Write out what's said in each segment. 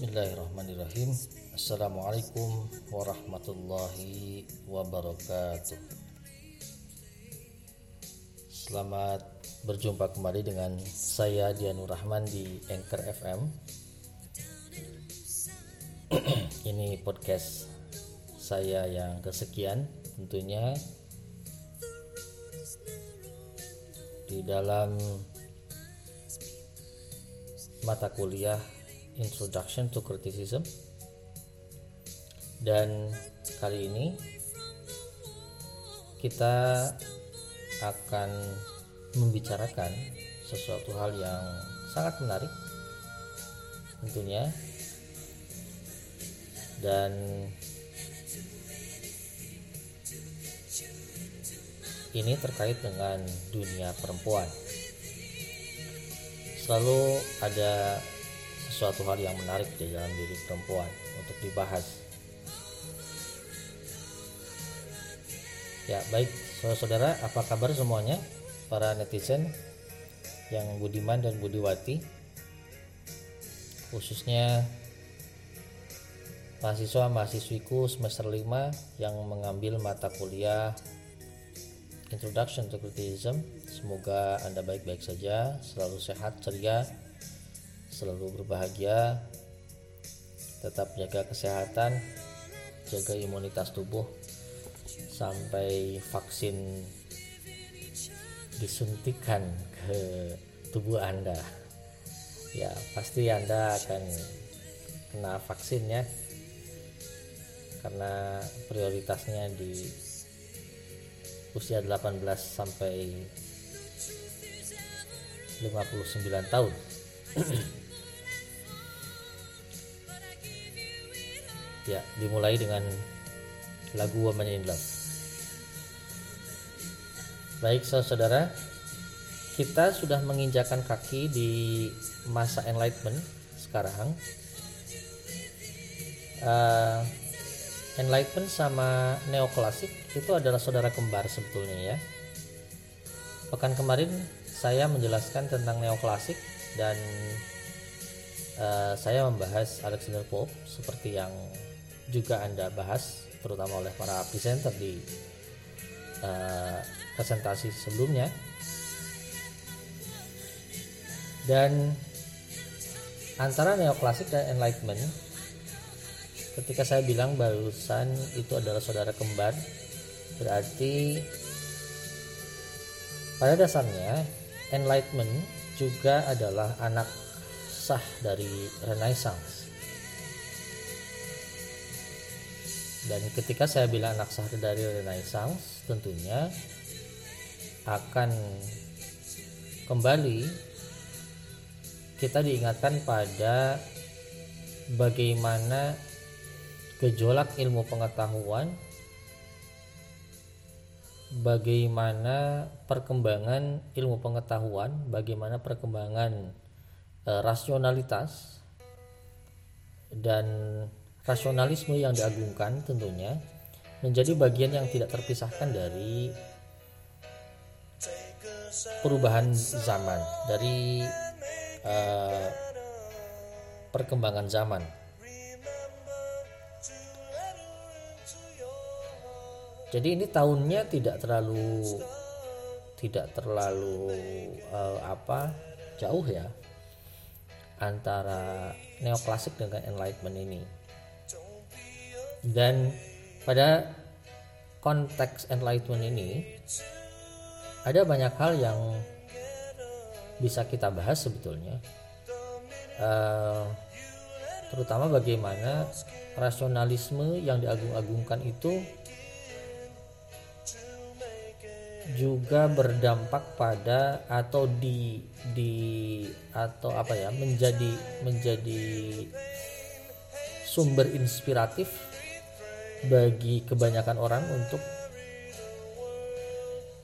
Bismillahirrahmanirrahim. Assalamualaikum warahmatullahi wabarakatuh. Selamat berjumpa kembali dengan saya Dianur Rahman di Anchor FM Ini podcast saya yang kesekian tentunya. Di dalam mata kuliah Introduction to Criticism. Dan kali ini kita akan membicarakan sesuatu hal yang sangat menarik tentunya. Dan ini terkait dengan dunia perempuan. Selalu ada suatu hal yang menarik di dalam diri perempuan untuk dibahas. Ya, baik saudara-saudara, apa kabar semuanya? Para netizen yang budiman dan budiwati khususnya mahasiswa mahasiswiku semester 5 yang mengambil mata kuliah Introduction to Criticism. Semoga Anda baik-baik saja, selalu sehat, ceria, selalu berbahagia tetap jaga kesehatan jaga imunitas tubuh sampai vaksin disuntikan ke tubuh Anda. Ya pasti Anda akan kena vaksin ya karena prioritasnya di usia 18 sampai 59 tahun ya dimulai dengan lagu Woman in Love. Baik saudara. Kita sudah menginjakan kaki di masa enlightenment sekarang. Uh, enlightenment sama neoklasik itu adalah saudara kembar sebetulnya ya. Pekan kemarin saya menjelaskan tentang neoklasik dan uh, saya membahas Alexander Pope seperti yang juga Anda bahas terutama oleh para presenter di uh, presentasi sebelumnya. Dan antara neoklasik dan enlightenment ketika saya bilang barusan itu adalah saudara kembar berarti pada dasarnya enlightenment juga adalah anak sah dari renaissance dan ketika saya bilang anak sah dari Renaissance tentunya akan kembali kita diingatkan pada bagaimana gejolak ilmu pengetahuan bagaimana perkembangan ilmu pengetahuan bagaimana perkembangan e, rasionalitas dan rasionalisme yang diagungkan tentunya menjadi bagian yang tidak terpisahkan dari perubahan zaman dari uh, perkembangan zaman. Jadi ini tahunnya tidak terlalu tidak terlalu uh, apa jauh ya antara neoklasik dengan enlightenment ini dan pada konteks enlightenment ini ada banyak hal yang bisa kita bahas sebetulnya. Uh, terutama bagaimana rasionalisme yang diagung-agungkan itu juga berdampak pada atau di di atau apa ya menjadi menjadi sumber inspiratif bagi kebanyakan orang untuk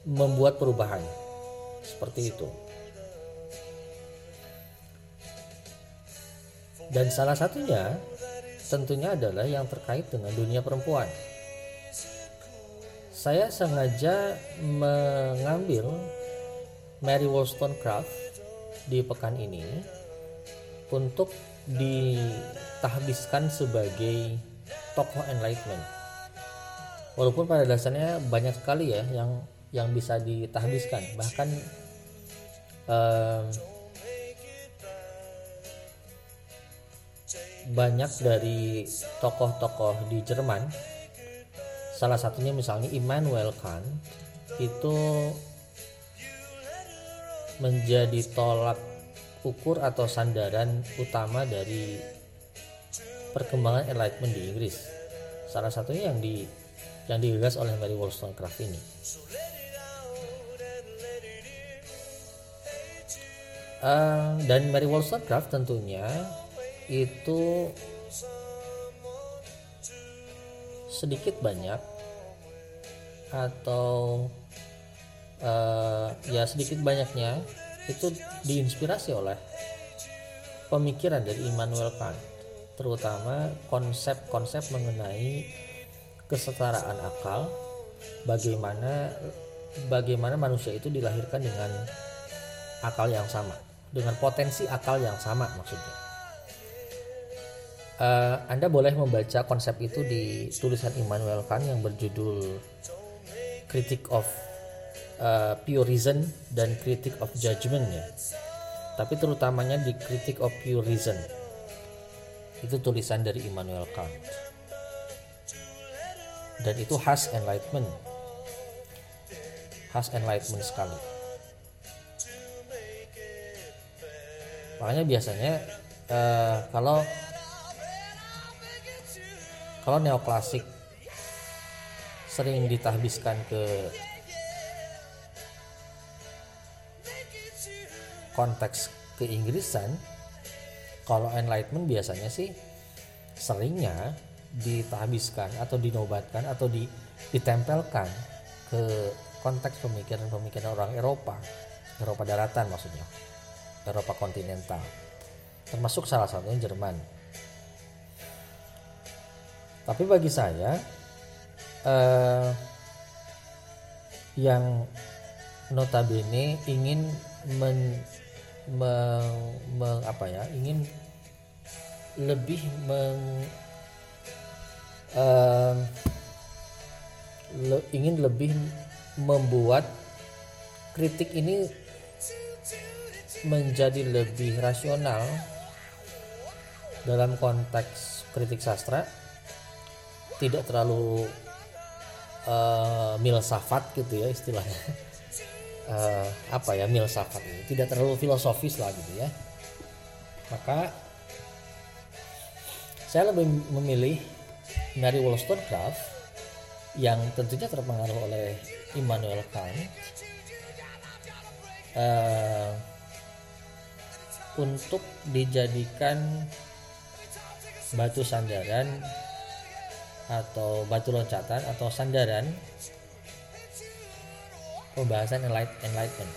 membuat perubahan seperti itu. Dan salah satunya tentunya adalah yang terkait dengan dunia perempuan. Saya sengaja mengambil Mary Wollstonecraft di pekan ini untuk ditahbiskan sebagai tokoh enlightenment. Walaupun pada dasarnya banyak sekali ya yang yang bisa ditahbiskan. Bahkan um, banyak dari tokoh-tokoh di Jerman salah satunya misalnya Immanuel Kant itu menjadi tolak ukur atau sandaran utama dari perkembangan enlightenment di Inggris. Salah satunya yang di yang digagas oleh Mary Wollstonecraft ini. Uh, dan Mary Wollstonecraft tentunya itu sedikit banyak atau uh, ya sedikit banyaknya itu diinspirasi oleh pemikiran dari Immanuel Kant terutama konsep-konsep mengenai kesetaraan akal bagaimana bagaimana manusia itu dilahirkan dengan akal yang sama dengan potensi akal yang sama maksudnya Uh, Anda boleh membaca konsep itu di tulisan Immanuel Kant yang berjudul Critic of uh, Pure Reason dan Critic of Judgment ya. Tapi terutamanya di Critic of Pure Reason. Itu tulisan dari Immanuel Kant. Dan itu khas enlightenment. Khas enlightenment sekali. Makanya biasanya uh, kalau kalau neoklasik sering ditahbiskan ke konteks keinggrisan kalau enlightenment biasanya sih seringnya ditahbiskan atau dinobatkan atau di, ditempelkan ke konteks pemikiran-pemikiran orang Eropa. Eropa daratan maksudnya. Eropa kontinental. Termasuk salah satunya Jerman. Tapi bagi saya eh, yang notabene ingin men, meng, meng, apa ya ingin lebih meng, eh, le, ingin lebih membuat kritik ini menjadi lebih rasional dalam konteks kritik sastra. Tidak terlalu uh, milsafat gitu ya istilahnya uh, apa ya milsafat ini. Tidak terlalu filosofis lah gitu ya. Maka saya lebih memilih Mary Wollstonecraft yang tentunya terpengaruh oleh Immanuel Kant uh, untuk dijadikan batu sandaran atau batu loncatan atau sandaran pembahasan enlightenment.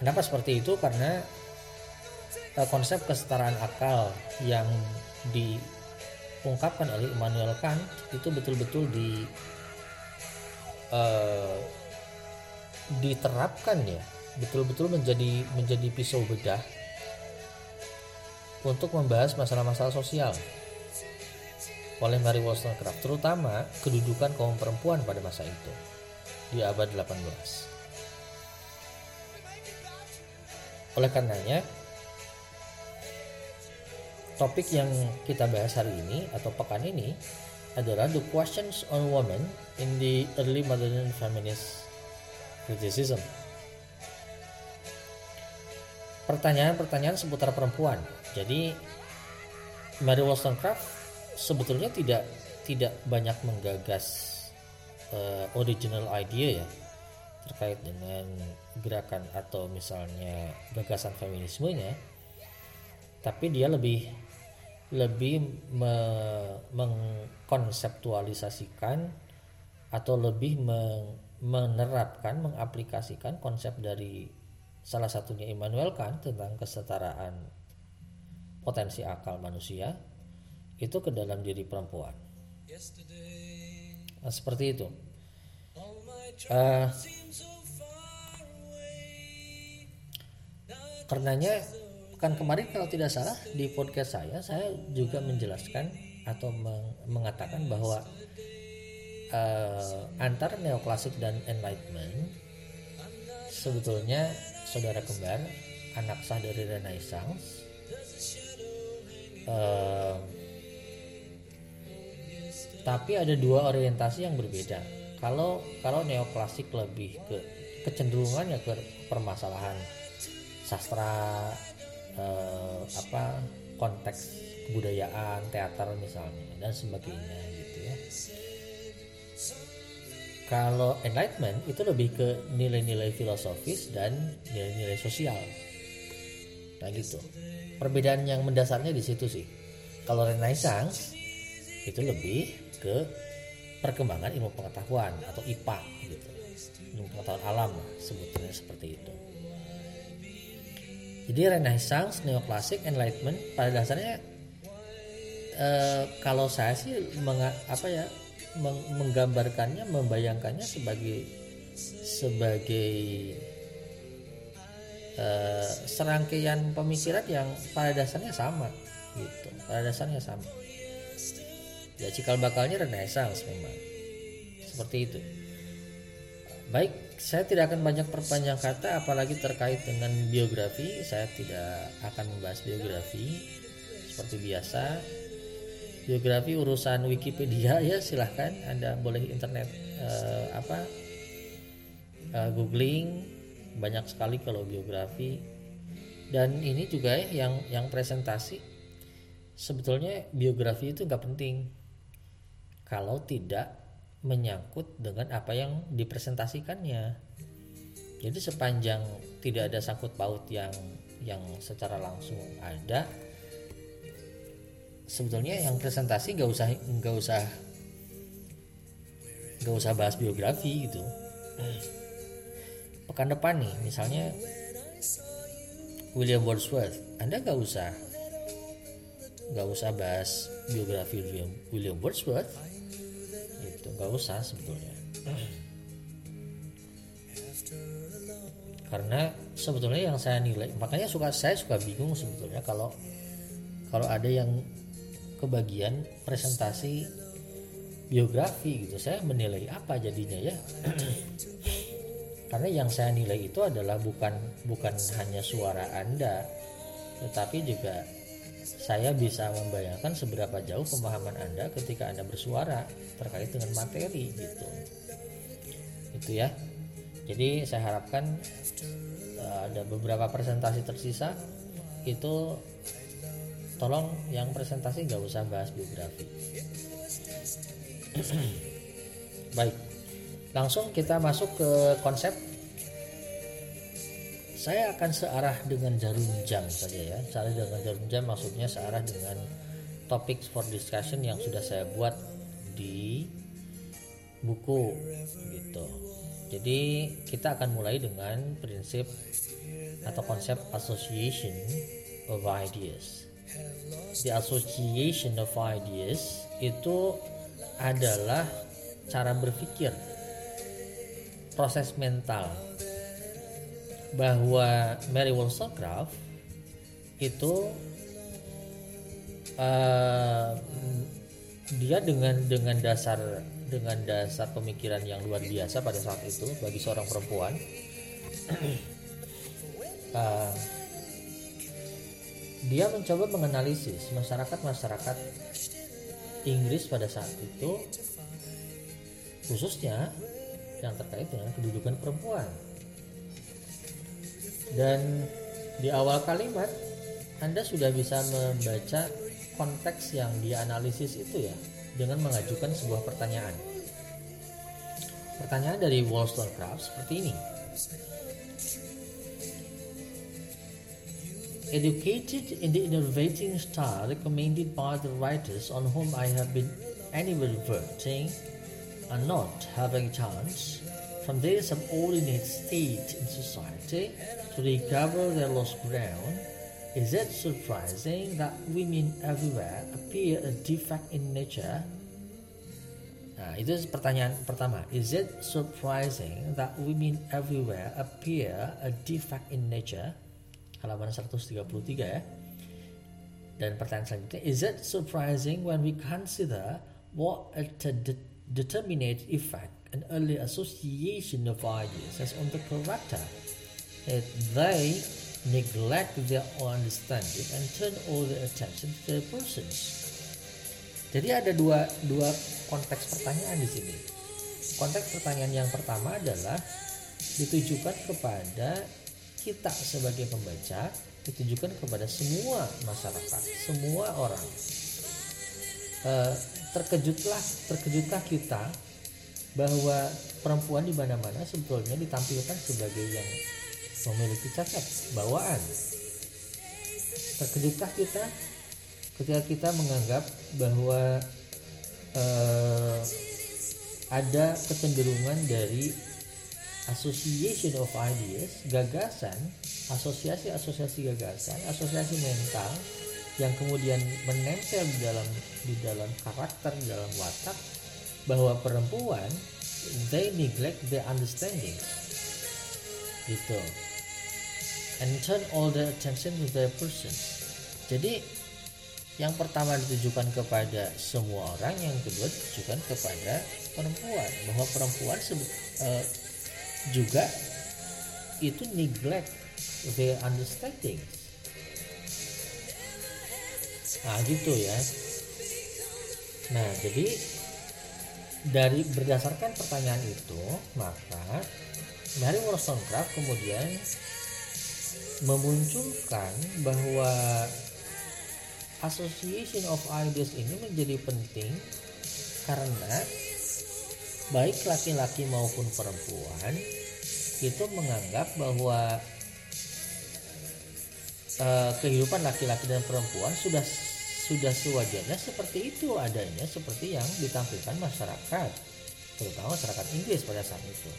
Kenapa seperti itu? Karena uh, konsep kesetaraan akal yang diungkapkan oleh Immanuel Kant itu betul-betul di uh, diterapkan ya, betul-betul menjadi menjadi pisau bedah untuk membahas masalah-masalah sosial oleh Mary Wollstonecraft, terutama kedudukan kaum perempuan pada masa itu di abad 18. Oleh karenanya, topik yang kita bahas hari ini atau pekan ini adalah the questions on women in the early modern feminist criticism. Pertanyaan-pertanyaan seputar perempuan. Jadi Mary Wollstonecraft sebetulnya tidak tidak banyak menggagas uh, original idea ya terkait dengan gerakan atau misalnya gagasan feminismenya. Tapi dia lebih lebih me, mengkonseptualisasikan atau lebih men, menerapkan mengaplikasikan konsep dari salah satunya Immanuel Kant tentang kesetaraan potensi akal manusia itu ke dalam diri perempuan. Nah, seperti itu. Uh, karenanya pekan kemarin kalau tidak salah di podcast saya saya juga menjelaskan atau meng mengatakan bahwa uh, antar neoklasik dan enlightenment sebetulnya saudara kembar anak sah dari renaissance uh, tapi ada dua orientasi yang berbeda. Kalau kalau neoklasik lebih ke kecenderungannya ke permasalahan sastra eh, apa konteks kebudayaan teater misalnya dan sebagainya gitu ya. Kalau enlightenment itu lebih ke nilai-nilai filosofis dan nilai-nilai sosial. Nah gitu. Perbedaan yang mendasarnya di situ sih. Kalau renaissance itu lebih ke perkembangan ilmu pengetahuan atau IPA gitu. Ilmu pengetahuan alam sebetulnya seperti itu. Jadi Renaissance, Neoklasik, Enlightenment pada dasarnya eh, kalau saya sih meng, apa ya meng, menggambarkannya, membayangkannya sebagai sebagai eh, serangkaian pemikiran yang pada dasarnya sama gitu, pada dasarnya sama. Ya cikal bakalnya Renaissance memang. Seperti itu. Baik, saya tidak akan banyak perpanjang kata apalagi terkait dengan biografi. Saya tidak akan membahas biografi. Seperti biasa biografi urusan Wikipedia ya silahkan. Anda boleh internet uh, apa uh, googling. Banyak sekali kalau biografi. Dan ini juga ya yang yang presentasi. Sebetulnya biografi itu nggak penting kalau tidak menyangkut dengan apa yang dipresentasikannya. Jadi sepanjang tidak ada sangkut paut yang yang secara langsung ada, sebetulnya yang presentasi nggak usah nggak usah nggak usah bahas biografi gitu. Pekan depan nih, misalnya William Wordsworth, Anda nggak usah nggak usah bahas biografi William, William Wordsworth gitu. Nggak usah sebetulnya. Karena sebetulnya yang saya nilai makanya suka saya suka bingung sebetulnya kalau kalau ada yang kebagian presentasi biografi gitu. Saya menilai apa jadinya ya? Karena yang saya nilai itu adalah bukan bukan hanya suara anda tetapi juga saya bisa membayangkan seberapa jauh pemahaman Anda ketika Anda bersuara terkait dengan materi gitu. Itu ya. Jadi saya harapkan uh, ada beberapa presentasi tersisa itu tolong yang presentasi nggak usah bahas biografi. Baik, langsung kita masuk ke konsep saya akan searah dengan jarum jam saja ya. Searah dengan jarum jam maksudnya searah dengan topik for discussion yang sudah saya buat di buku gitu. Jadi kita akan mulai dengan prinsip atau konsep association of ideas. The association of ideas itu adalah cara berpikir proses mental bahwa Mary Wollstonecraft itu uh, dia dengan dengan dasar dengan dasar pemikiran yang luar biasa pada saat itu bagi seorang perempuan. Uh, dia mencoba menganalisis masyarakat-masyarakat Inggris pada saat itu khususnya yang terkait dengan kedudukan perempuan dan di awal kalimat Anda sudah bisa membaca konteks yang dianalisis itu ya dengan mengajukan sebuah pertanyaan. Pertanyaan dari Wollstonecraft seperti ini. Educated in the innovating style recommended by the writers on whom I have been animadverting and not having chance from their subordinate state in society to recover their lost ground, is it surprising that women everywhere appear a defect in nature? Nah, itu pertanyaan pertama. Is it surprising that women everywhere appear a defect in nature? halaman 133 ya. Dan pertanyaan selanjutnya, is it surprising when we consider what a determinate effect an early association of ideas has on the character that they neglect their own understanding and turn all their attention to their persons. Jadi ada dua dua konteks pertanyaan di sini. Konteks pertanyaan yang pertama adalah ditujukan kepada kita sebagai pembaca ditujukan kepada semua masyarakat, semua orang. E, terkejutlah, terkejutkah kita bahwa perempuan di mana-mana sebetulnya ditampilkan sebagai yang memiliki cacat bawaan. Terkejutkah kita ketika kita menganggap bahwa e, ada kecenderungan dari association of ideas, gagasan asosiasi-asosiasi gagasan, asosiasi mental yang kemudian menempel di dalam di dalam karakter, di dalam watak bahwa perempuan they neglect their understanding. Gitu. And turn all their attention to their person jadi yang pertama ditujukan kepada semua orang yang kedua ditujukan kepada perempuan. Bahwa perempuan uh, juga itu neglect their understanding nah gitu ya. Nah jadi dari berdasarkan pertanyaan itu maka Mary Wollstonecraft kemudian memunculkan bahwa association of ideas ini menjadi penting karena baik laki-laki maupun perempuan itu menganggap bahwa uh, kehidupan laki-laki dan perempuan sudah sudah sewajarnya seperti itu adanya seperti yang ditampilkan masyarakat terutama masyarakat Inggris pada saat itu.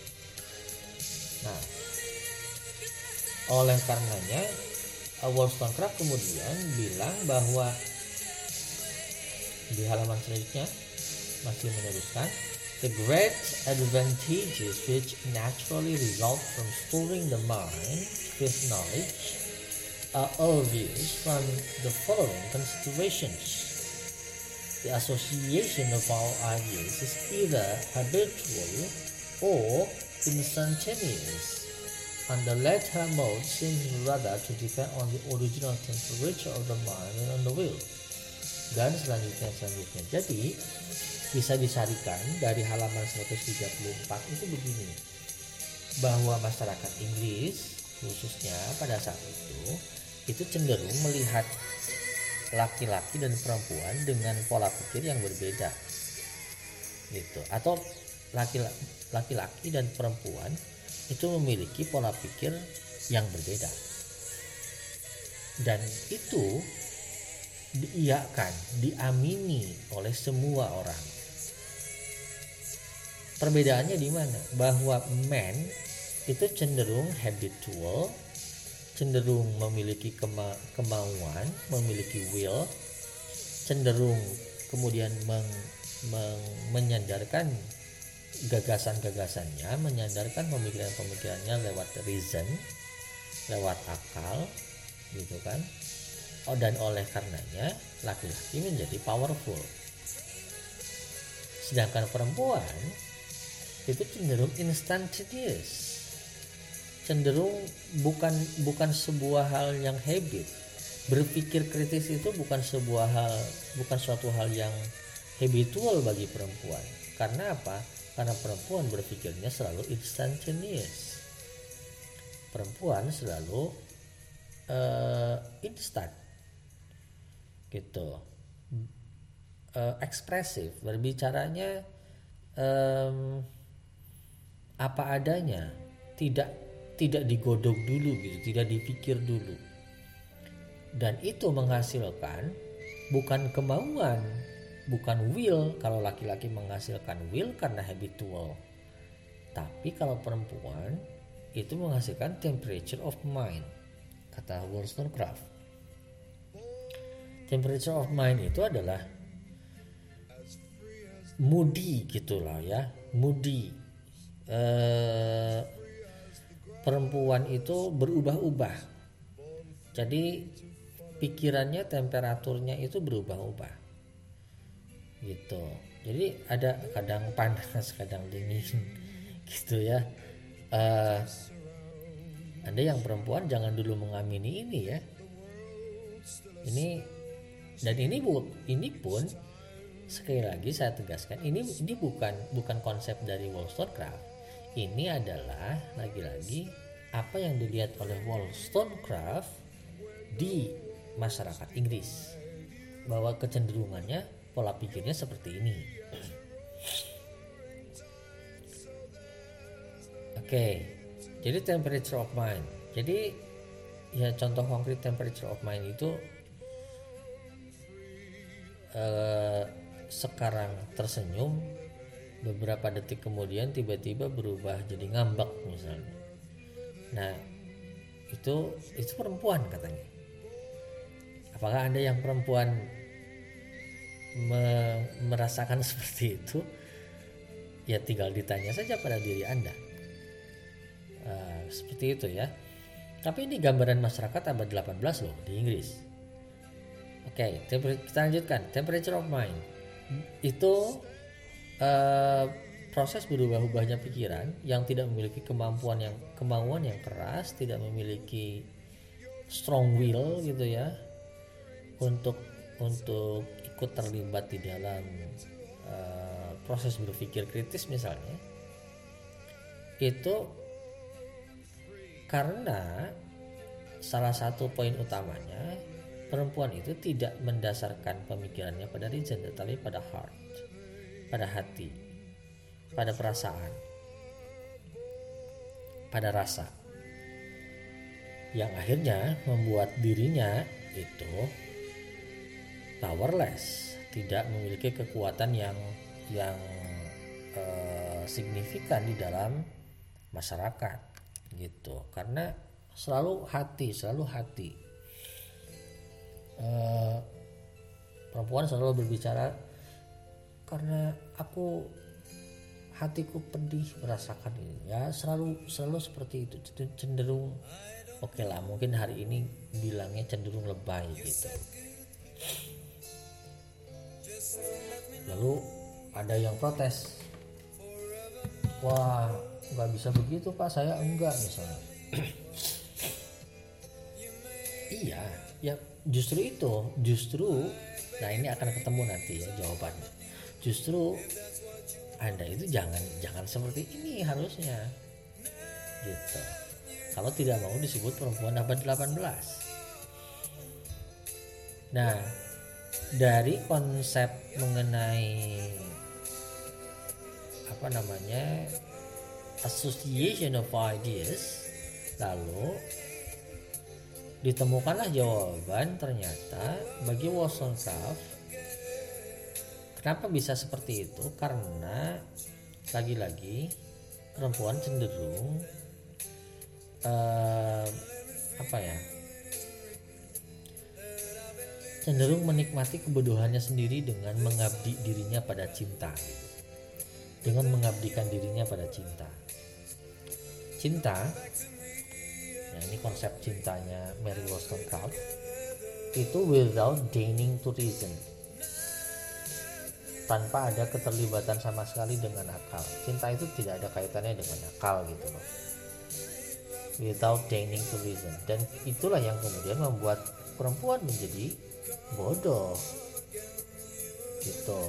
Nah, oleh karenanya Wollstonecraft kemudian bilang bahwa di halaman selanjutnya masih meneruskan the great advantages which naturally result from storing the mind with knowledge are obvious from the following considerations. The association of our ideas is either habitual or instantaneous, and the latter mode seems rather to depend on the original temperature of the mind and on the will. Dan selanjutnya selanjutnya. Jadi bisa disarikan dari halaman 134 itu begini bahwa masyarakat Inggris khususnya pada saat itu itu cenderung melihat laki-laki dan perempuan dengan pola pikir yang berbeda. Gitu. Atau laki-laki dan perempuan itu memiliki pola pikir yang berbeda. Dan itu diiakan diamini oleh semua orang. Perbedaannya di mana? Bahwa men itu cenderung habitual cenderung memiliki kema kemauan, memiliki will, cenderung kemudian meng, meng, menyandarkan gagasan-gagasannya, menyandarkan pemikiran-pemikirannya lewat reason, lewat akal, gitu kan? Oh, dan oleh karenanya laki-laki menjadi powerful. Sedangkan perempuan itu cenderung instantaneous cenderung bukan bukan sebuah hal yang habit. Berpikir kritis itu bukan sebuah hal bukan suatu hal yang habitual bagi perempuan. Karena apa? Karena perempuan berpikirnya selalu instantaneous. Perempuan selalu uh, instan. Gitu. Uh, ekspresif. Berbicaranya um, apa adanya. Tidak tidak digodok dulu gitu, tidak dipikir dulu. Dan itu menghasilkan bukan kemauan, bukan will kalau laki-laki menghasilkan will karena habitual. Tapi kalau perempuan itu menghasilkan temperature of mind, kata Wollstonecraft. Temperature of mind itu adalah moody gitulah ya, moody. Uh, perempuan itu berubah-ubah. Jadi pikirannya temperaturnya itu berubah-ubah. Gitu. Jadi ada kadang panas kadang dingin. Gitu ya. Uh, anda yang perempuan jangan dulu mengamini ini ya. Ini dan ini bu ini pun sekali lagi saya tegaskan ini ini bukan bukan konsep dari Wollstonecraft ini adalah lagi-lagi apa yang dilihat oleh Wollstonecraft di masyarakat Inggris bahwa kecenderungannya pola pikirnya seperti ini oke okay. jadi temperature of mind jadi ya contoh konkret temperature of mind itu eh, sekarang tersenyum beberapa detik kemudian tiba-tiba berubah jadi ngambek misalnya. Nah itu itu perempuan katanya. Apakah anda yang perempuan me merasakan seperti itu? Ya tinggal ditanya saja pada diri anda. Uh, seperti itu ya. Tapi ini gambaran masyarakat abad 18 loh di Inggris. Oke okay, kita lanjutkan. Temperature of mind. Itu uh, proses berubah-ubahnya pikiran yang tidak memiliki kemampuan yang kemauan yang keras, tidak memiliki strong will gitu ya untuk untuk ikut terlibat di dalam uh, proses berpikir kritis misalnya itu karena salah satu poin utamanya perempuan itu tidak mendasarkan pemikirannya pada reason tetapi pada heart pada hati pada perasaan, pada rasa, yang akhirnya membuat dirinya itu powerless, tidak memiliki kekuatan yang yang eh, signifikan di dalam masyarakat gitu, karena selalu hati, selalu hati. Eh, perempuan selalu berbicara karena aku hatiku pedih merasakan ini. Ya selalu selalu seperti itu. Cenderung oke okay lah mungkin hari ini bilangnya cenderung lebay gitu. Lalu ada yang protes. Wah nggak bisa begitu pak. Saya enggak misalnya. Iya ya justru itu. Justru nah ini akan ketemu nanti ya jawabannya justru anda itu jangan jangan seperti ini harusnya. Gitu. Kalau tidak mau disebut perempuan abad 18 nah dari konsep mengenai apa namanya association of ideas lalu ditemukanlah jawaban ternyata bagi Wollstonecraft Kenapa bisa seperti itu? Karena lagi-lagi perempuan cenderung uh, apa ya? Cenderung menikmati kebodohannya sendiri dengan mengabdi dirinya pada cinta. Dengan mengabdikan dirinya pada cinta. Cinta Nah, ini konsep cintanya Mary Wollstonecraft itu without deigning to reason tanpa ada keterlibatan sama sekali dengan akal. Cinta itu tidak ada kaitannya dengan akal gitu loh. Without deigning to reason. Dan itulah yang kemudian membuat perempuan menjadi bodoh. Gitu.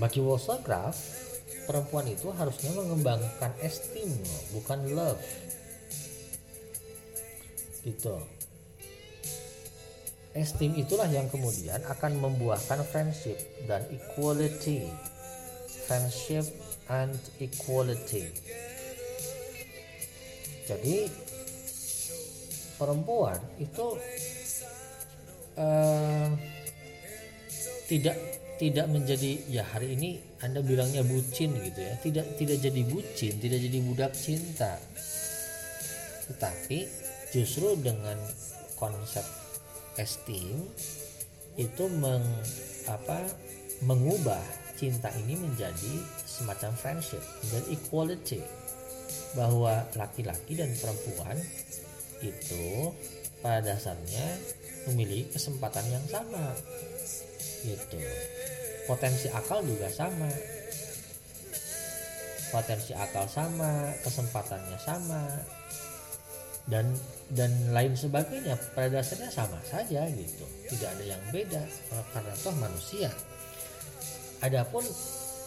Bagi Wollstonecraft, perempuan itu harusnya mengembangkan esteem, bukan love. Gitu Esteem itulah yang kemudian akan membuahkan friendship dan equality. Friendship and equality. Jadi perempuan itu uh, tidak tidak menjadi ya hari ini anda bilangnya bucin gitu ya tidak tidak jadi bucin tidak jadi budak cinta tetapi justru dengan konsep esteem itu meng, apa, mengubah cinta ini menjadi semacam friendship dan equality. Bahwa laki-laki dan perempuan itu pada dasarnya memiliki kesempatan yang sama gitu. Potensi akal juga sama. Potensi akal sama kesempatannya sama dan dan lain sebagainya. Pada dasarnya sama saja gitu. Tidak ada yang beda karena toh manusia. Adapun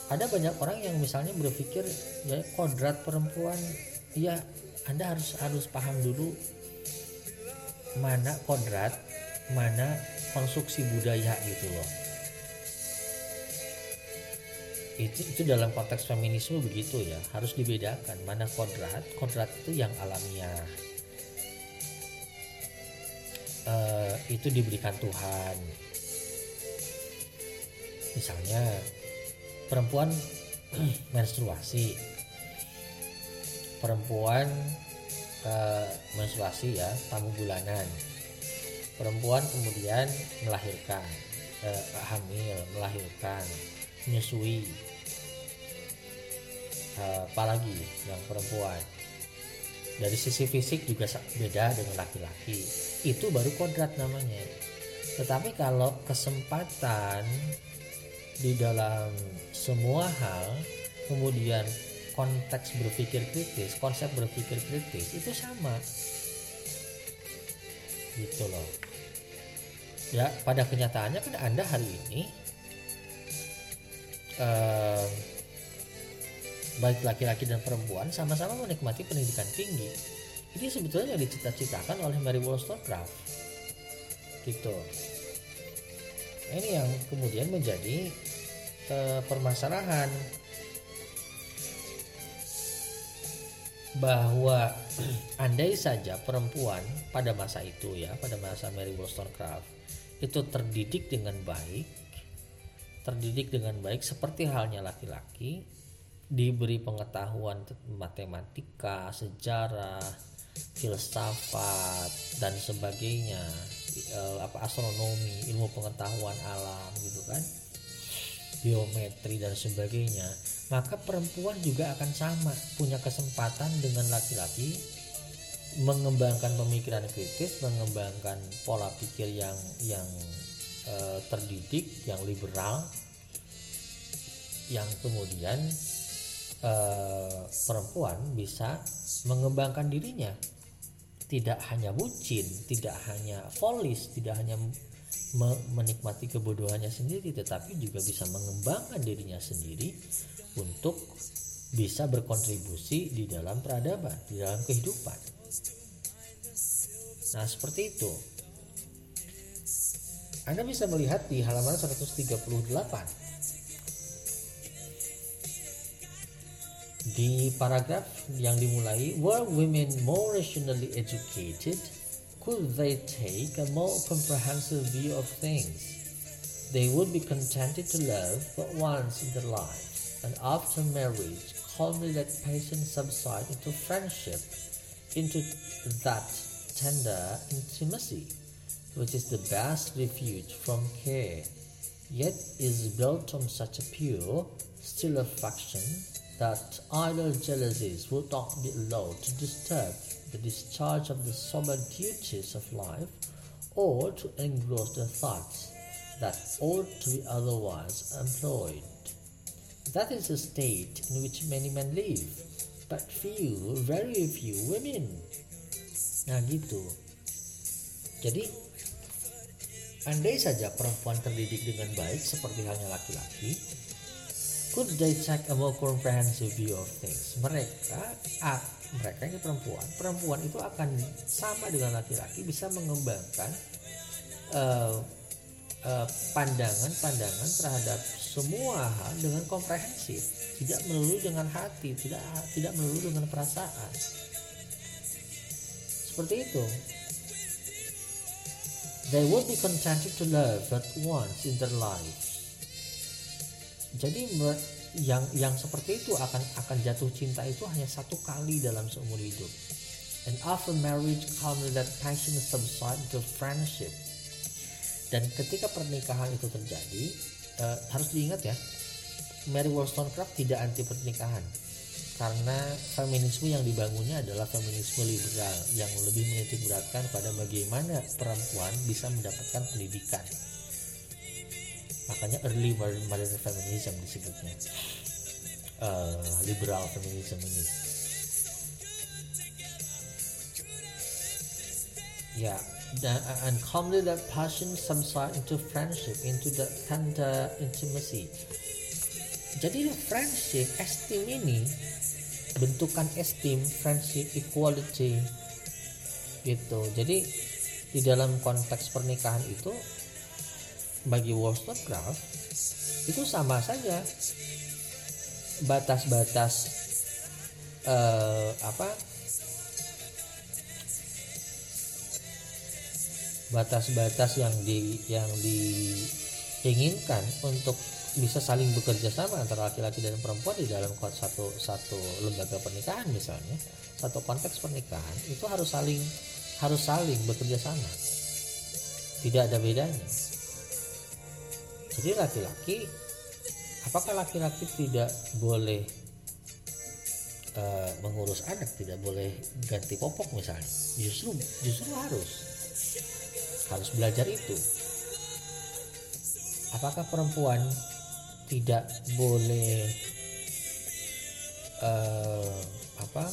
ada banyak orang yang misalnya berpikir ya kodrat perempuan ya anda harus harus paham dulu mana kodrat mana konstruksi budaya gitu loh. Itu itu dalam konteks feminisme begitu ya. Harus dibedakan mana kodrat kodrat itu yang alamiah uh, itu diberikan Tuhan. Misalnya perempuan menstruasi. Perempuan uh, menstruasi ya tamu bulanan. Perempuan kemudian melahirkan uh, hamil melahirkan menyusui. Apalagi yang perempuan dari sisi fisik juga beda dengan laki-laki. Itu baru kodrat namanya. Tetapi kalau kesempatan di dalam semua hal kemudian konteks berpikir kritis konsep berpikir kritis itu sama. Gitu loh. Ya pada kenyataannya kan anda hari ini eh, baik laki-laki dan perempuan sama-sama menikmati pendidikan tinggi. Ini sebetulnya yang dicita-citakan oleh Mary Wollstonecraft. Gitu. Ini yang kemudian menjadi uh, permasalahan bahwa andai saja perempuan pada masa itu ya, pada masa Mary Wollstonecraft itu terdidik dengan baik, terdidik dengan baik seperti halnya laki-laki, diberi pengetahuan matematika, sejarah, filsafat dan sebagainya, eh, apa astronomi, ilmu pengetahuan alam gitu kan, geometri dan sebagainya, maka perempuan juga akan sama punya kesempatan dengan laki-laki mengembangkan pemikiran kritis, mengembangkan pola pikir yang yang eh, terdidik, yang liberal, yang kemudian uh, perempuan bisa mengembangkan dirinya. Tidak hanya bucin tidak hanya folis tidak hanya me menikmati kebodohannya sendiri tetapi juga bisa mengembangkan dirinya sendiri untuk bisa berkontribusi di dalam peradaban di dalam kehidupan. Nah seperti itu. Anda bisa melihat di halaman 138 Di paragraf yang dimulai, were women more rationally educated, could they take a more comprehensive view of things? They would be contented to love but once in their lives, and after marriage, calmly let passion subside into friendship, into that tender intimacy, which is the best refuge from care, yet is built on such a pure, still affection that idle jealousies would not be allowed to disturb the discharge of the sober duties of life or to engross the thoughts that ought to be otherwise employed. That is the state in which many men live, but few, very few women. Nah gitu. Jadi, andai saja perempuan terdidik dengan baik seperti halnya laki-laki, could they take a more comprehensive view of things? Mereka ah, mereka ini perempuan. Perempuan itu akan sama dengan laki-laki bisa mengembangkan uh, uh, pandangan-pandangan terhadap semua hal dengan komprehensif. Tidak melulu dengan hati tidak tidak melulu dengan perasaan. Seperti itu. They would be contented to love but once in their life jadi yang yang seperti itu akan akan jatuh cinta itu hanya satu kali dalam seumur hidup. And after marriage calmly that passion subside to friendship. Dan ketika pernikahan itu terjadi uh, harus diingat ya Mary Wollstonecraft tidak anti pernikahan. Karena feminisme yang dibangunnya adalah feminisme liberal yang lebih menitik beratkan pada bagaimana perempuan bisa mendapatkan pendidikan makanya early modern feminism disebutnya. Uh, liberal feminism ini. Ya dan and calmly that passion subside into friendship into the tender intimacy. Jadi friendship esteem ini bentukan esteem, friendship, equality gitu. Jadi di dalam konteks pernikahan itu bagi Wollstonecraft itu sama saja. Batas-batas eh, apa? Batas-batas yang di yang diinginkan untuk bisa saling bekerja sama antara laki-laki dan perempuan di dalam satu satu lembaga pernikahan misalnya satu konteks pernikahan itu harus saling harus saling bekerja sama. Tidak ada bedanya jadi laki-laki apakah laki-laki tidak boleh uh, mengurus anak tidak boleh ganti popok misalnya? Justru justru harus. Harus belajar itu. Apakah perempuan tidak boleh uh, apa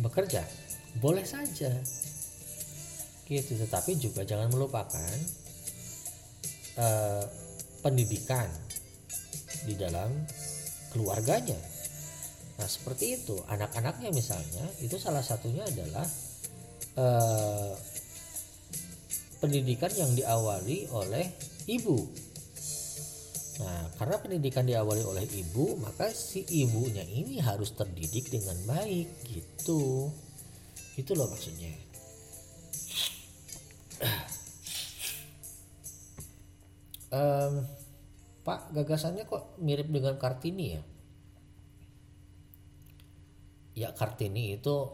bekerja? Boleh saja. Gitu tetapi juga jangan melupakan uh, pendidikan di dalam keluarganya nah seperti itu anak-anaknya misalnya itu salah satunya adalah uh, pendidikan yang diawali oleh ibu Nah, karena pendidikan diawali oleh ibu, maka si ibunya ini harus terdidik dengan baik gitu. Itu loh maksudnya. Um, Pak, gagasannya kok mirip dengan Kartini ya? Ya Kartini itu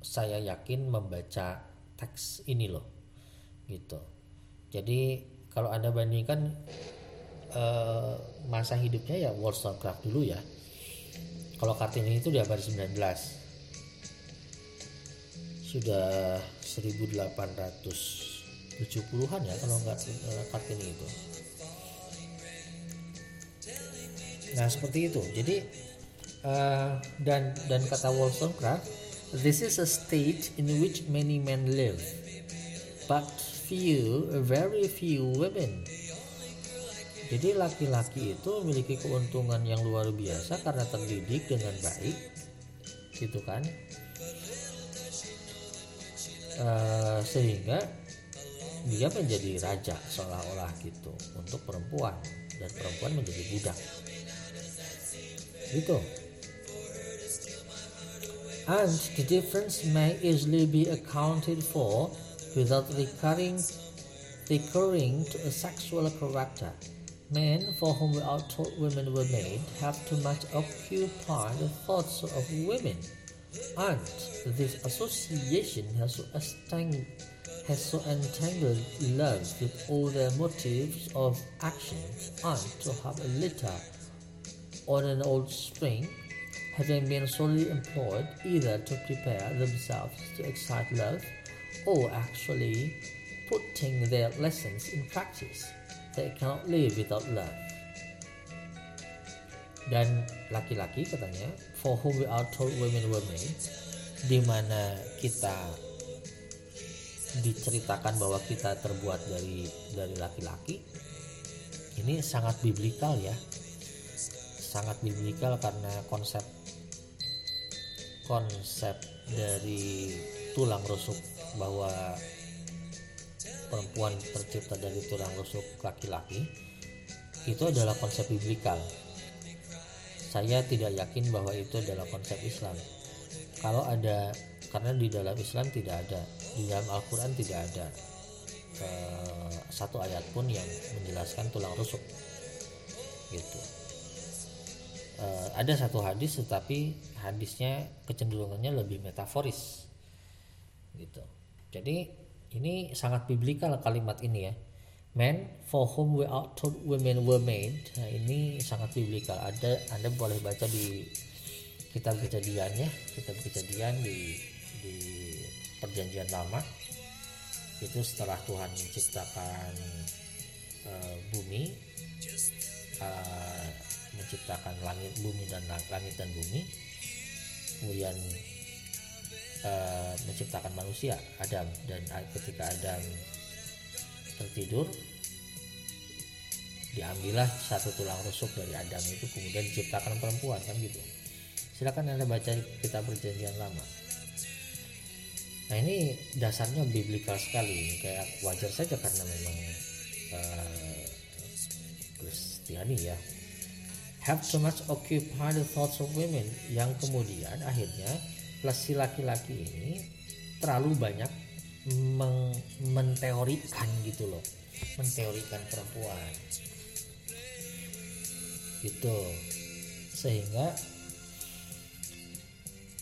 saya yakin membaca teks ini loh, gitu. Jadi kalau anda bandingkan uh, masa hidupnya ya Wollstonecraft dulu ya kalau Kartini itu di abad 19 sudah 1870-an ya kalau nggak uh, Kartini itu nah seperti itu. Jadi uh, dan dan kata Wollstonecraft this is a state in which many men live but few very few women. Jadi laki-laki itu memiliki keuntungan yang luar biasa karena terdidik dengan baik, gitu kan? Uh, sehingga dia menjadi raja seolah-olah gitu untuk perempuan dan perempuan menjadi budak, gitu. And the difference may easily be accounted for without recurring recurring to a sexual character. Men for whom we are told women were made have too much occupied the thoughts of women, and this association has so, has so entangled love with all their motives of action, and to have a litter on an old spring, having been solely employed either to prepare themselves to excite love or actually putting their lessons in practice. They cannot live without love. Dan laki-laki katanya, for whom we are told women were made, di mana kita diceritakan bahwa kita terbuat dari dari laki-laki, ini sangat biblikal ya, sangat biblikal karena konsep konsep dari tulang rusuk bahwa perempuan tercipta dari tulang rusuk laki-laki itu adalah konsep biblikal. Saya tidak yakin bahwa itu adalah konsep Islam. Kalau ada, karena di dalam Islam tidak ada, di dalam Al-Quran tidak ada eh, satu ayat pun yang menjelaskan tulang rusuk, gitu. Eh, ada satu hadis, tetapi hadisnya kecenderungannya lebih metaforis, gitu. Jadi ini sangat biblikal kalimat ini ya. Men for whom we are told women were made. Nah, ini sangat biblikal. Ada Anda boleh baca di kita kejadian ya kita kejadian di di perjanjian lama itu setelah Tuhan menciptakan uh, bumi uh, menciptakan langit bumi dan langit dan bumi. Kemudian uh, menciptakan manusia Adam. Dan ketika Adam tertidur diambillah satu tulang rusuk dari Adam itu kemudian diciptakan perempuan kan gitu. Silakan anda baca kitab perjanjian lama. Nah ini dasarnya biblikal sekali. Kayak wajar saja karena memang uh, Kristiani ya have too much occupied the thoughts of women. Yang kemudian akhirnya kelas si laki-laki ini terlalu banyak men menteorikan gitu loh. Menteorikan perempuan. Gitu. Sehingga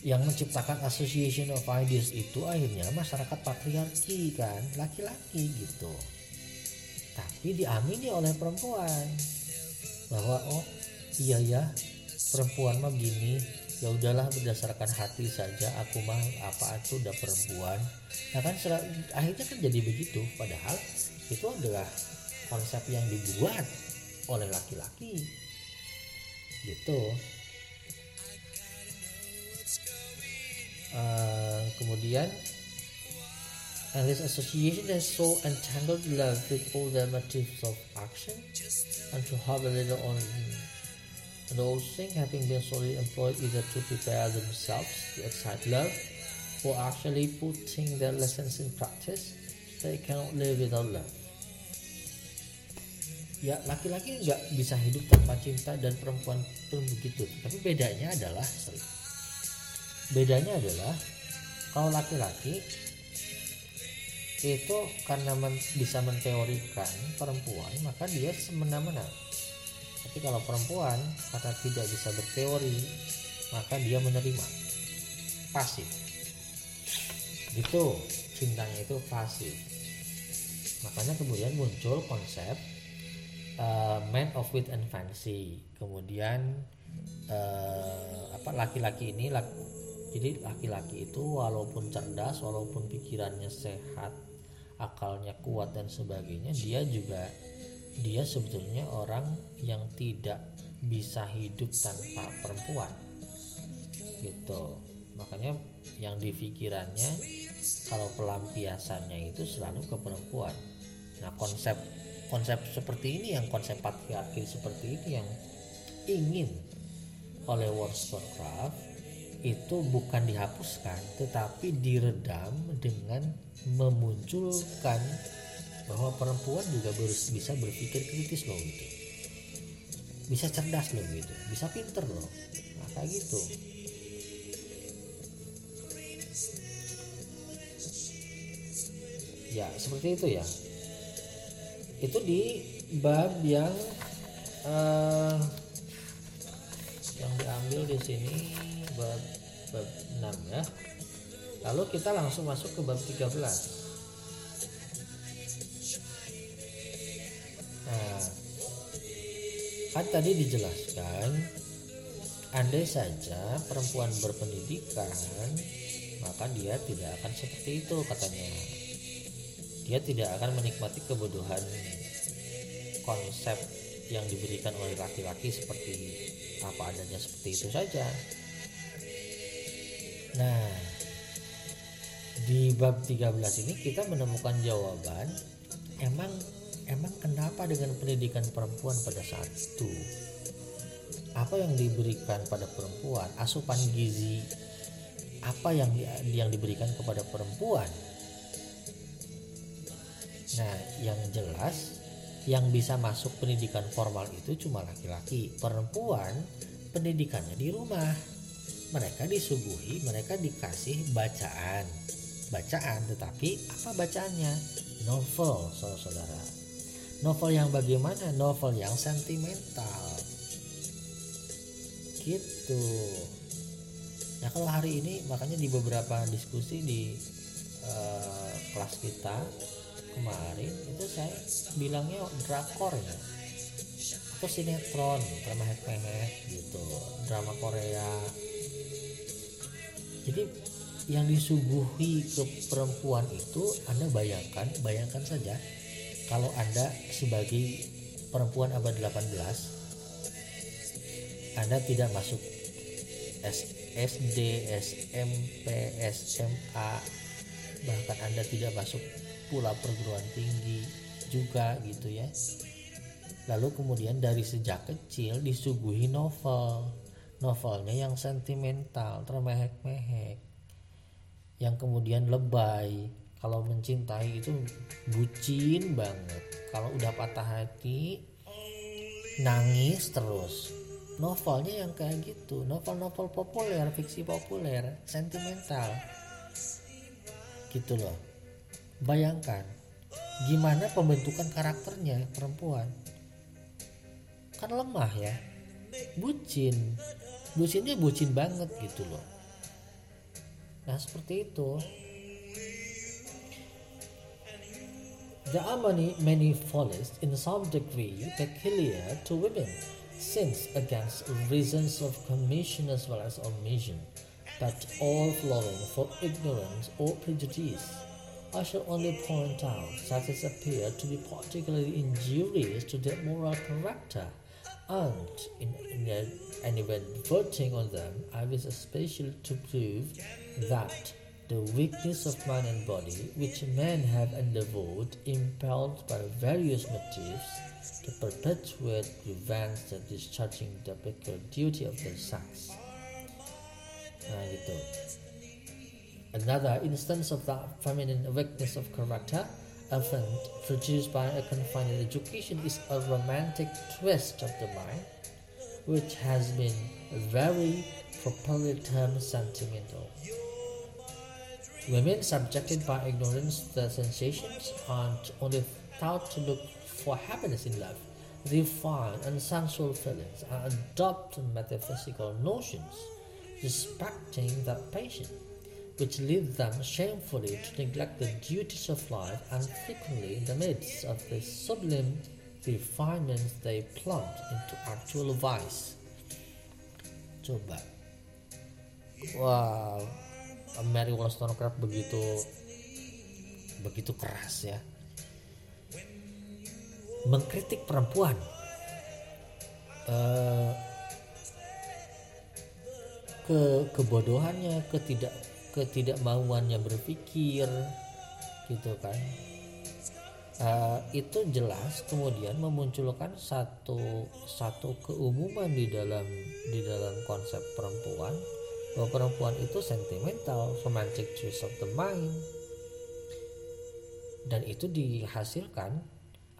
yang menciptakan association of ideas itu akhirnya masyarakat patriarki kan laki-laki gitu. Tapi diamini oleh perempuan. Bahwa oh iya ya perempuan mah gini ya udahlah berdasarkan hati saja aku mah apa itu udah perempuan. Nah kan akhirnya kan jadi begitu padahal itu adalah konsep yang dibuat oleh laki-laki. Gitu. Uh, kemudian and this association has so entangled love with all the motives of action and to have a little on things having been solely employed either to prepare themselves to excite love or actually putting their lessons in practice they cannot live without love. Ya laki-laki nggak bisa hidup tanpa cinta dan perempuan pun begitu. Tapi bedanya adalah sorry, bedanya adalah kalau laki-laki itu karena men, bisa menteorikan perempuan maka dia semena-mena tapi kalau perempuan karena tidak bisa berteori maka dia menerima. Pasif. Gitu cintanya itu pasif. Makanya kemudian muncul konsep uh, man of wit and fancy. Kemudian uh, apa laki-laki ini laki, jadi laki-laki itu walaupun cerdas walaupun pikirannya sehat akalnya kuat dan sebagainya dia juga dia sebetulnya orang yang tidak bisa hidup tanpa perempuan. Gitu. Makanya yang di pikirannya kalau pelampiasannya itu selalu ke perempuan. Nah konsep konsep seperti ini yang konsep patriarki seperti ini yang ingin oleh Wollstonecraft itu bukan dihapuskan tetapi diredam dengan memunculkan bahwa perempuan juga bisa berpikir kritis loh gitu. Bisa cerdas loh gitu. Bisa pinter loh. Nah, kayak gitu. Ya seperti itu ya. Itu di bab yang uh, yang diambil di sini bab bab 6 ya. Lalu kita langsung masuk ke bab 13 nah kan tadi dijelaskan andai saja perempuan berpendidikan maka dia tidak akan seperti itu katanya dia tidak akan menikmati kebodohan konsep yang diberikan oleh laki-laki seperti apa adanya seperti itu saja. Nah, di bab 13 ini kita menemukan jawaban emang emang kenapa dengan pendidikan perempuan pada saat itu apa yang diberikan pada perempuan asupan gizi apa yang yang diberikan kepada perempuan Nah, yang jelas yang bisa masuk pendidikan formal itu cuma laki-laki. Perempuan pendidikannya di rumah. Mereka disuguhi, mereka dikasih bacaan. Bacaan, tetapi apa bacaannya? Novel, saudara-saudara. Novel yang bagaimana? Novel yang sentimental. Gitu. Nah, kalau hari ini makanya di beberapa diskusi di uh, kelas kita kemarin itu saya bilangnya drakor ya atau sinetron drama head gitu drama Korea jadi yang disuguhi ke perempuan itu Anda bayangkan bayangkan saja kalau Anda sebagai perempuan abad 18 Anda tidak masuk SD, SMP, SMA bahkan Anda tidak masuk pula perguruan tinggi juga gitu ya. Lalu kemudian dari sejak kecil disuguhi novel novelnya yang sentimental termehek-mehek yang kemudian lebay kalau mencintai itu bucin banget. Kalau udah patah hati nangis terus. Novelnya yang kayak gitu novel-novel populer fiksi populer sentimental. Gitu loh. Bayangkan gimana pembentukan karakternya perempuan? Kan lemah ya. Bucin. Bucinnya bucin banget gitu loh. Nah seperti itu There are many, many follies in some degree peculiar to women, since against reasons of commission as well as omission, but all flowing for ignorance or prejudice. I shall only point out such as appear to be particularly injurious to their moral character, and in, in, when voting on them, I wish especially to prove that the weakness of mind and body, which men have endeavored, impelled by various motives, to perpetuate, prevents the discharging the peculiar duty of their sex. Nah, gitu. Another instance of the feminine weakness of character, often produced by a confined education, is a romantic twist of the mind, which has been very properly termed sentimental. Women subjected by ignorance to sensations and only taught to look for happiness in love, refine and sensual feelings, and adopt metaphysical notions respecting that passion, which lead them shamefully to neglect the duties of life and frequently in the midst of the sublime refinements they plunge into actual vice. Coba. Wow. Mary Wollstonecraft begitu begitu keras ya. Mengkritik perempuan. Uh, ke kebodohannya ketidak ketidakmauannya berpikir gitu kan. Uh, itu jelas kemudian memunculkan satu satu keumuman di dalam di dalam konsep perempuan bahwa perempuan itu sentimental, romantic twist of the mind. Dan itu dihasilkan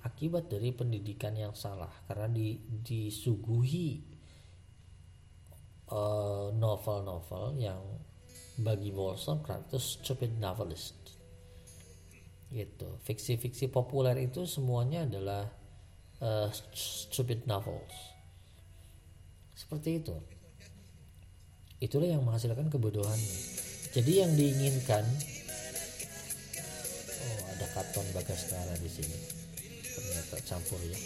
akibat dari pendidikan yang salah. Karena di, disuguhi novel novel-novel yang bagi Wollstonecraft itu stupid novelist. Gitu. Fiksi-fiksi populer itu semuanya adalah uh, stupid novels. Seperti itu itulah yang menghasilkan kebodohannya jadi yang diinginkan oh ada katon bagaskara di sini. Ternyata campur ya.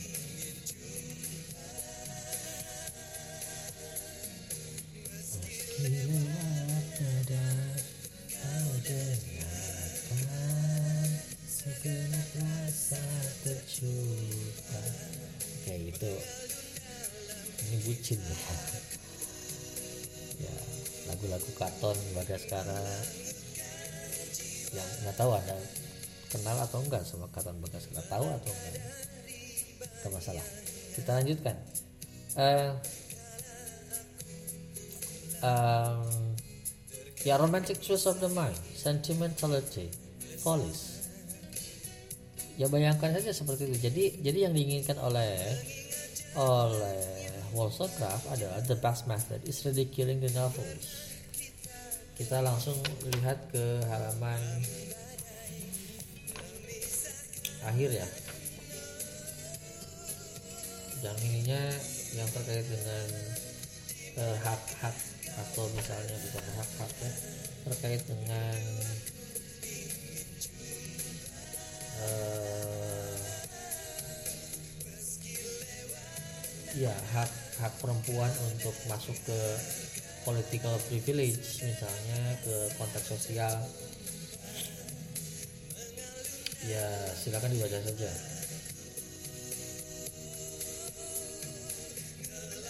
Kayak gitu. Ini bucin ya lagu-lagu Katon Bagaskara yang nggak tahu ada kenal atau enggak sama Katon Bagaskara tahu atau enggak. Gak masalah. Kita lanjutkan. Uh, um, ya romantic choice of the mind sentimentality follies ya bayangkan saja seperti itu. Jadi jadi yang diinginkan oleh oleh Wollstonecraft adalah the best method is ridiculing the novels. Kita langsung lihat ke halaman akhir ya. Yang ininya yang terkait dengan uh, hak-hak atau misalnya bukan hak-hak ya terkait dengan uh, ya hak hak perempuan untuk masuk ke political privilege misalnya ke konteks sosial. Ya silakan dibaca saja.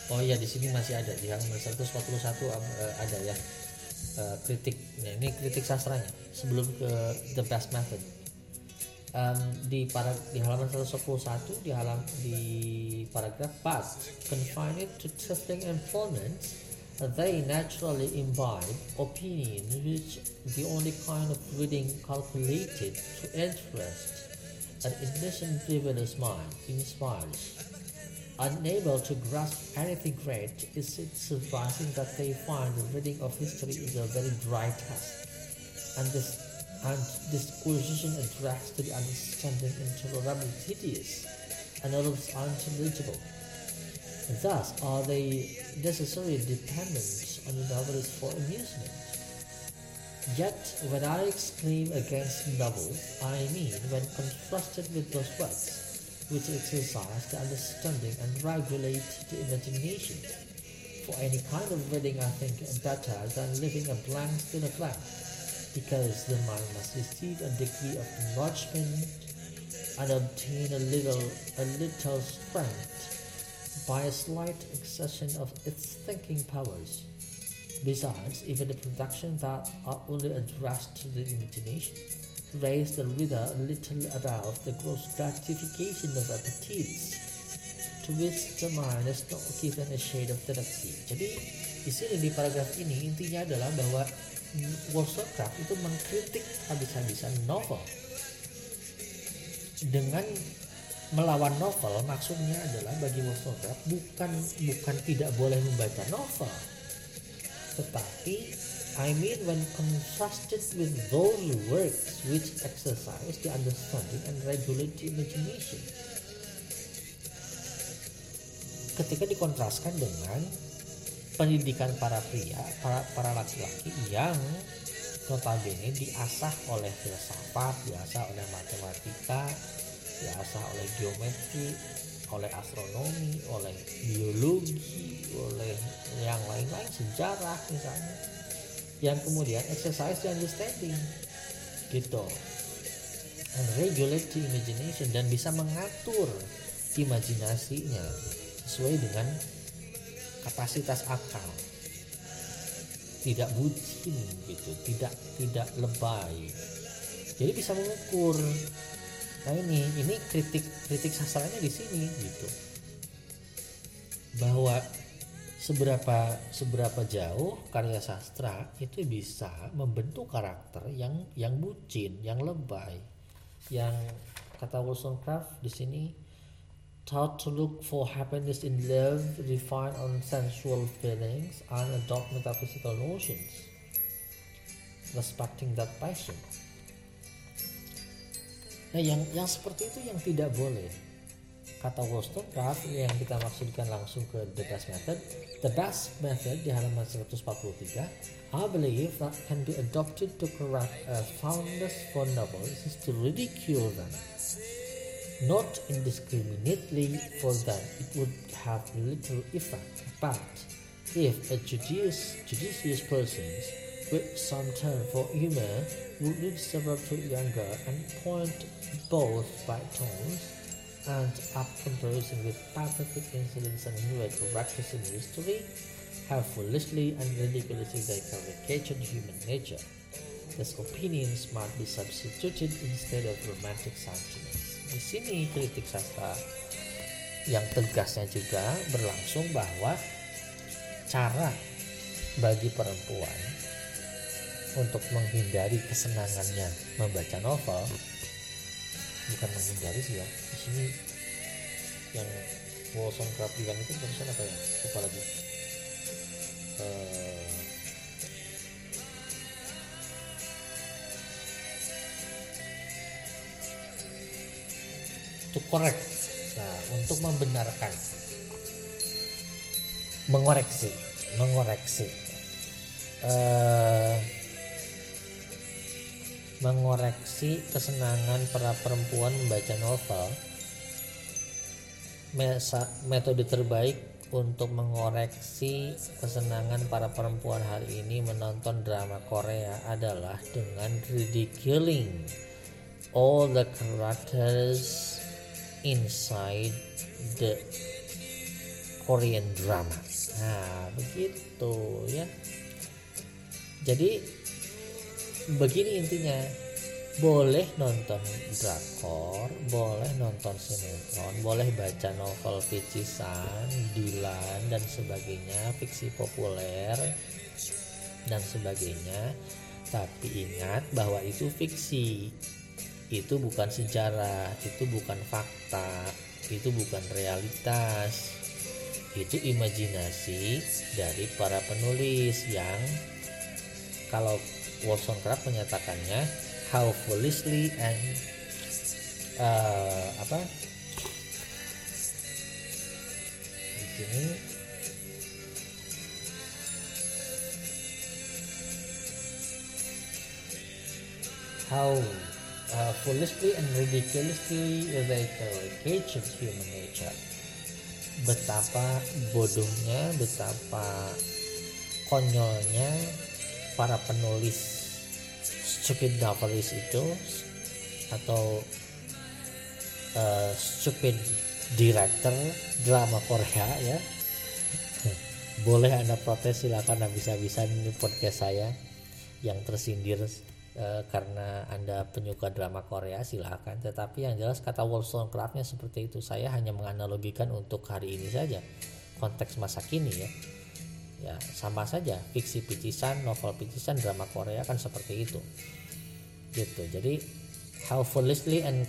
Oh ya di sini masih ada di halaman 141 uh, ada ya uh, kritik. Nah, ini kritik sastranya sebelum ke the best method. Um, di para di halaman 111 di halaman di paragraf 4 confine it to testing employment they naturally imbibe opinion which the only kind of reading calculated to interest an innocent frivolous mind inspires Unable to grasp anything great, is it surprising that they find the reading of history is a very dry task, and this and disquisition addressed to the understanding intolerably tedious, and almost unintelligible. Thus are they necessarily dependent on the novelist for amusement. Yet, when I exclaim against novels, I mean when contrasted with those works which exercise the understanding and regulate the imagination. For any kind of reading, I think better than leaving a blank still a blank, because the mind must receive a degree of enlargement and obtain a little, a little strength by a slight exertion of its thinking powers. Besides, even the productions that are only addressed to the imagination raise the reader a little above the gross gratification of appetites to which the mind is not given a shade of tendency. Jadi di sini di paragraf ini intinya adalah bahwa Wollstonecraft itu mengkritik habis-habisan novel dengan melawan novel maksudnya adalah bagi Wollstonecraft bukan bukan tidak boleh membaca novel tetapi I mean when contrasted with those works which exercise the understanding and regulate the imagination. Ketika dikontraskan dengan pendidikan para pria, para para laki-laki yang notabene diasah oleh filsafat, diasah oleh matematika, diasah oleh geometri, oleh astronomi, oleh biologi, oleh yang lain-lain sejarah misalnya. Yang kemudian exercise the understanding gitu. And regulate the imagination dan bisa mengatur imajinasinya sesuai dengan kapasitas akal. Tidak bucin gitu tidak tidak lebay. Jadi bisa mengukur nah ini ini kritik kritik sastranya di sini gitu bahwa seberapa seberapa jauh karya sastra itu bisa membentuk karakter yang yang bucin, yang lebay, yang kata Wollstonecraft di sini taught to look for happiness in love, refine on sensual feelings, and adopt metaphysical notions, respecting that passion. Nah, yang yang seperti itu yang tidak boleh. Kata Wollstonecraft yang kita maksudkan langsung ke the best method the best method di halaman 143 I believe that can be adopted to correct a fondness for novels is to ridicule them not indiscriminately for them. It would have little effect. But if a judicious, judicious person with some turn for humor would read several to younger and point both by tones and up comparison with pathetic incidents and heroic practice in history have foolishly and ridiculously caricatured human nature. These opinions might be substituted instead of romantic sentiments. Di sini kritik sastra yang tegasnya juga berlangsung bahwa cara bagi perempuan untuk menghindari kesenangannya membaca novel bukan menghindari sih ya. Di sini yang Wollstonecraft bilang itu barusan apa ya? Lupa lagi. Uh, to correct nah untuk membenarkan. Mengoreksi mengoreksi uh, mengoreksi kesenangan para perempuan membaca novel metode terbaik untuk mengoreksi kesenangan para perempuan hari ini menonton drama Korea adalah dengan ridiculing all the characters inside the Korean drama. Nah, begitu ya. Jadi begini intinya, boleh nonton drakor, boleh nonton sinetron, boleh baca novel picisan, Dilan dan sebagainya, fiksi populer dan sebagainya. Tapi ingat bahwa itu fiksi. Itu bukan sejarah, itu bukan fakta, itu bukan realitas. Itu imajinasi dari para penulis yang kalau Wollstonecraft menyatakannya how foolishly and uh, apa? Di sini. How uh, foolishly and ridiculously they caricature human nature. Betapa bodohnya betapa konyolnya para penulis stupid novelist itu atau uh, stupid director drama Korea ya. Boleh anda protes silakan habis-habisan ini podcast saya yang tersindir uh, karena anda penyuka drama Korea silakan. Tetapi yang jelas kata Wollstonecraftnya seperti itu. Saya hanya menganalogikan untuk hari ini saja konteks masa kini ya ya sama saja fiksi picisan novel picisan drama Korea kan seperti itu. Gitu. Jadi how foolishly and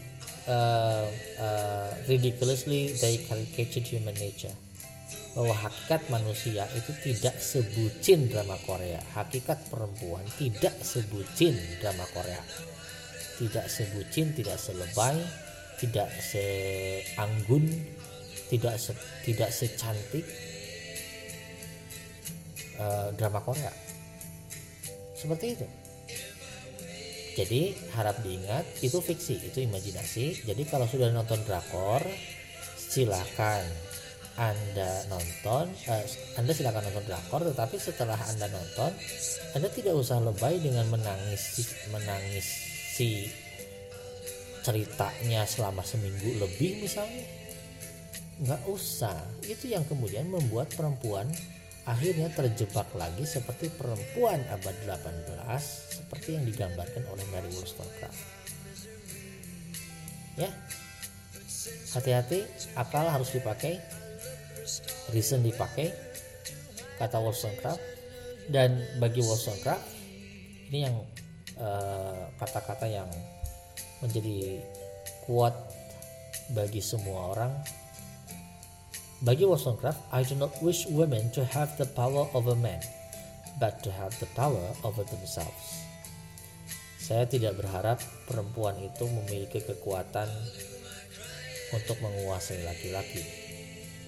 uh, uh, ridiculously they caricature human nature. Bahwa hakikat manusia itu tidak sebucin drama Korea. Hakikat perempuan tidak sebucin drama Korea. Tidak sebucin tidak selebay tidak seanggun tidak se, tidak secantik uh, drama Korea. Seperti itu. Jadi harap diingat itu fiksi itu imajinasi. Jadi kalau sudah nonton drakor silakan anda nonton uh, Anda silakan nonton drakor tetapi setelah Anda nonton Anda tidak usah lebay dengan menangis menangis si ceritanya selama seminggu lebih misalnya. Nggak usah. Itu yang kemudian membuat perempuan akhirnya terjebak lagi seperti perempuan abad 18 seperti yang digambarkan oleh Mary Wollstonecraft. Ya, hati-hati, akal harus dipakai, reason dipakai, kata Wollstonecraft. Dan bagi Wollstonecraft, ini yang eh, kata-kata uh, yang menjadi kuat bagi semua orang bagi Wollstonecraft, I do not wish women to have the power over men, but to have the power over themselves. Saya tidak berharap perempuan itu memiliki kekuatan untuk menguasai laki-laki.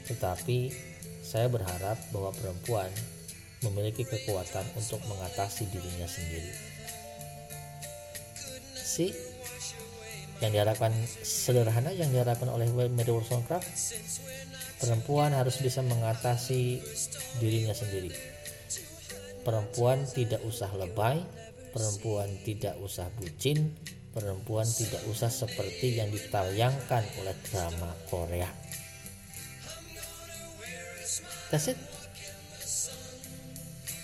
Tetapi saya berharap bahwa perempuan memiliki kekuatan untuk mengatasi dirinya sendiri. Si yang diharapkan sederhana yang diharapkan oleh Mary Wollstonecraft perempuan harus bisa mengatasi dirinya sendiri. Perempuan tidak usah lebay perempuan tidak usah bucin perempuan tidak usah seperti yang ditayangkan oleh drama Korea. That's it.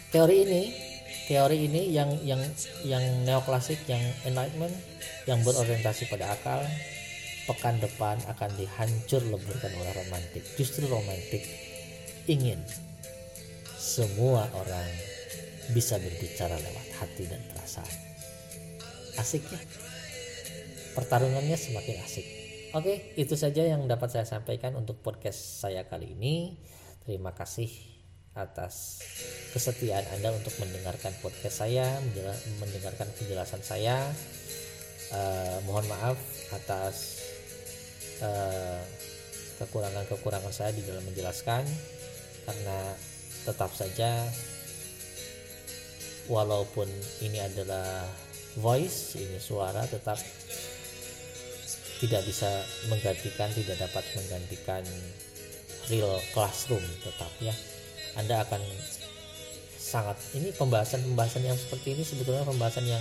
Teori ini teori ini yang yang yang neoklasik yang enlightenment yang berorientasi pada akal pekan depan akan dihancur leburkan oleh romantik. Justru romantik ingin semua orang bisa berbicara lewat hati dan perasaan. Asik ya? Pertarungannya semakin asik. Oke, itu saja yang dapat saya sampaikan untuk podcast saya kali ini. Terima kasih atas kesetiaan Anda untuk mendengarkan podcast saya, mendengarkan penjelasan saya. Uh, mohon maaf atas kekurangan-kekurangan saya di dalam menjelaskan karena tetap saja walaupun ini adalah voice ini suara tetap tidak bisa menggantikan tidak dapat menggantikan real classroom tetap ya. Anda akan sangat ini pembahasan-pembahasan yang seperti ini sebetulnya pembahasan yang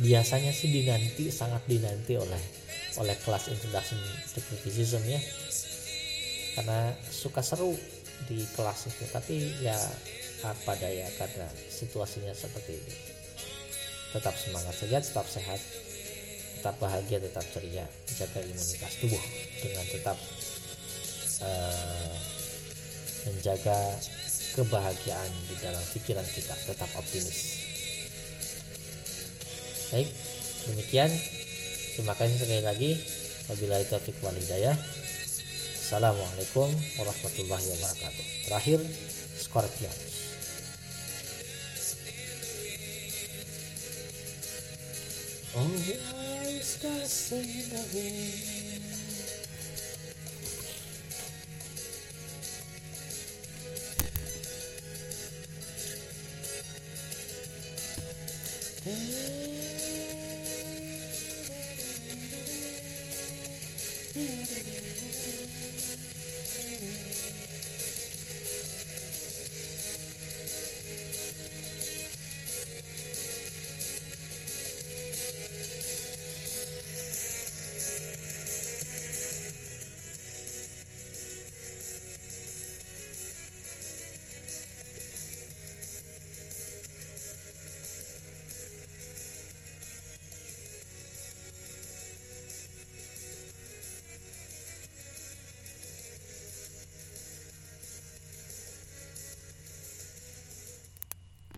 biasanya sih dinanti sangat dinanti oleh oleh kelas introduction to criticism ya. Karena suka seru di kelas itu tapi ya apa daya karena situasinya seperti ini. Tetap semangat saja tetap sehat tetap bahagia tetap ceria jaga imunitas tubuh dengan tetap uh, menjaga kebahagiaan di dalam pikiran kita tetap optimis. Baik demikian terima kasih sekali lagi wabillahi taufiq wal hidayah. Assalamualaikum warahmatullahi wabarakatuh. Terakhir Scorpion Oh, I was the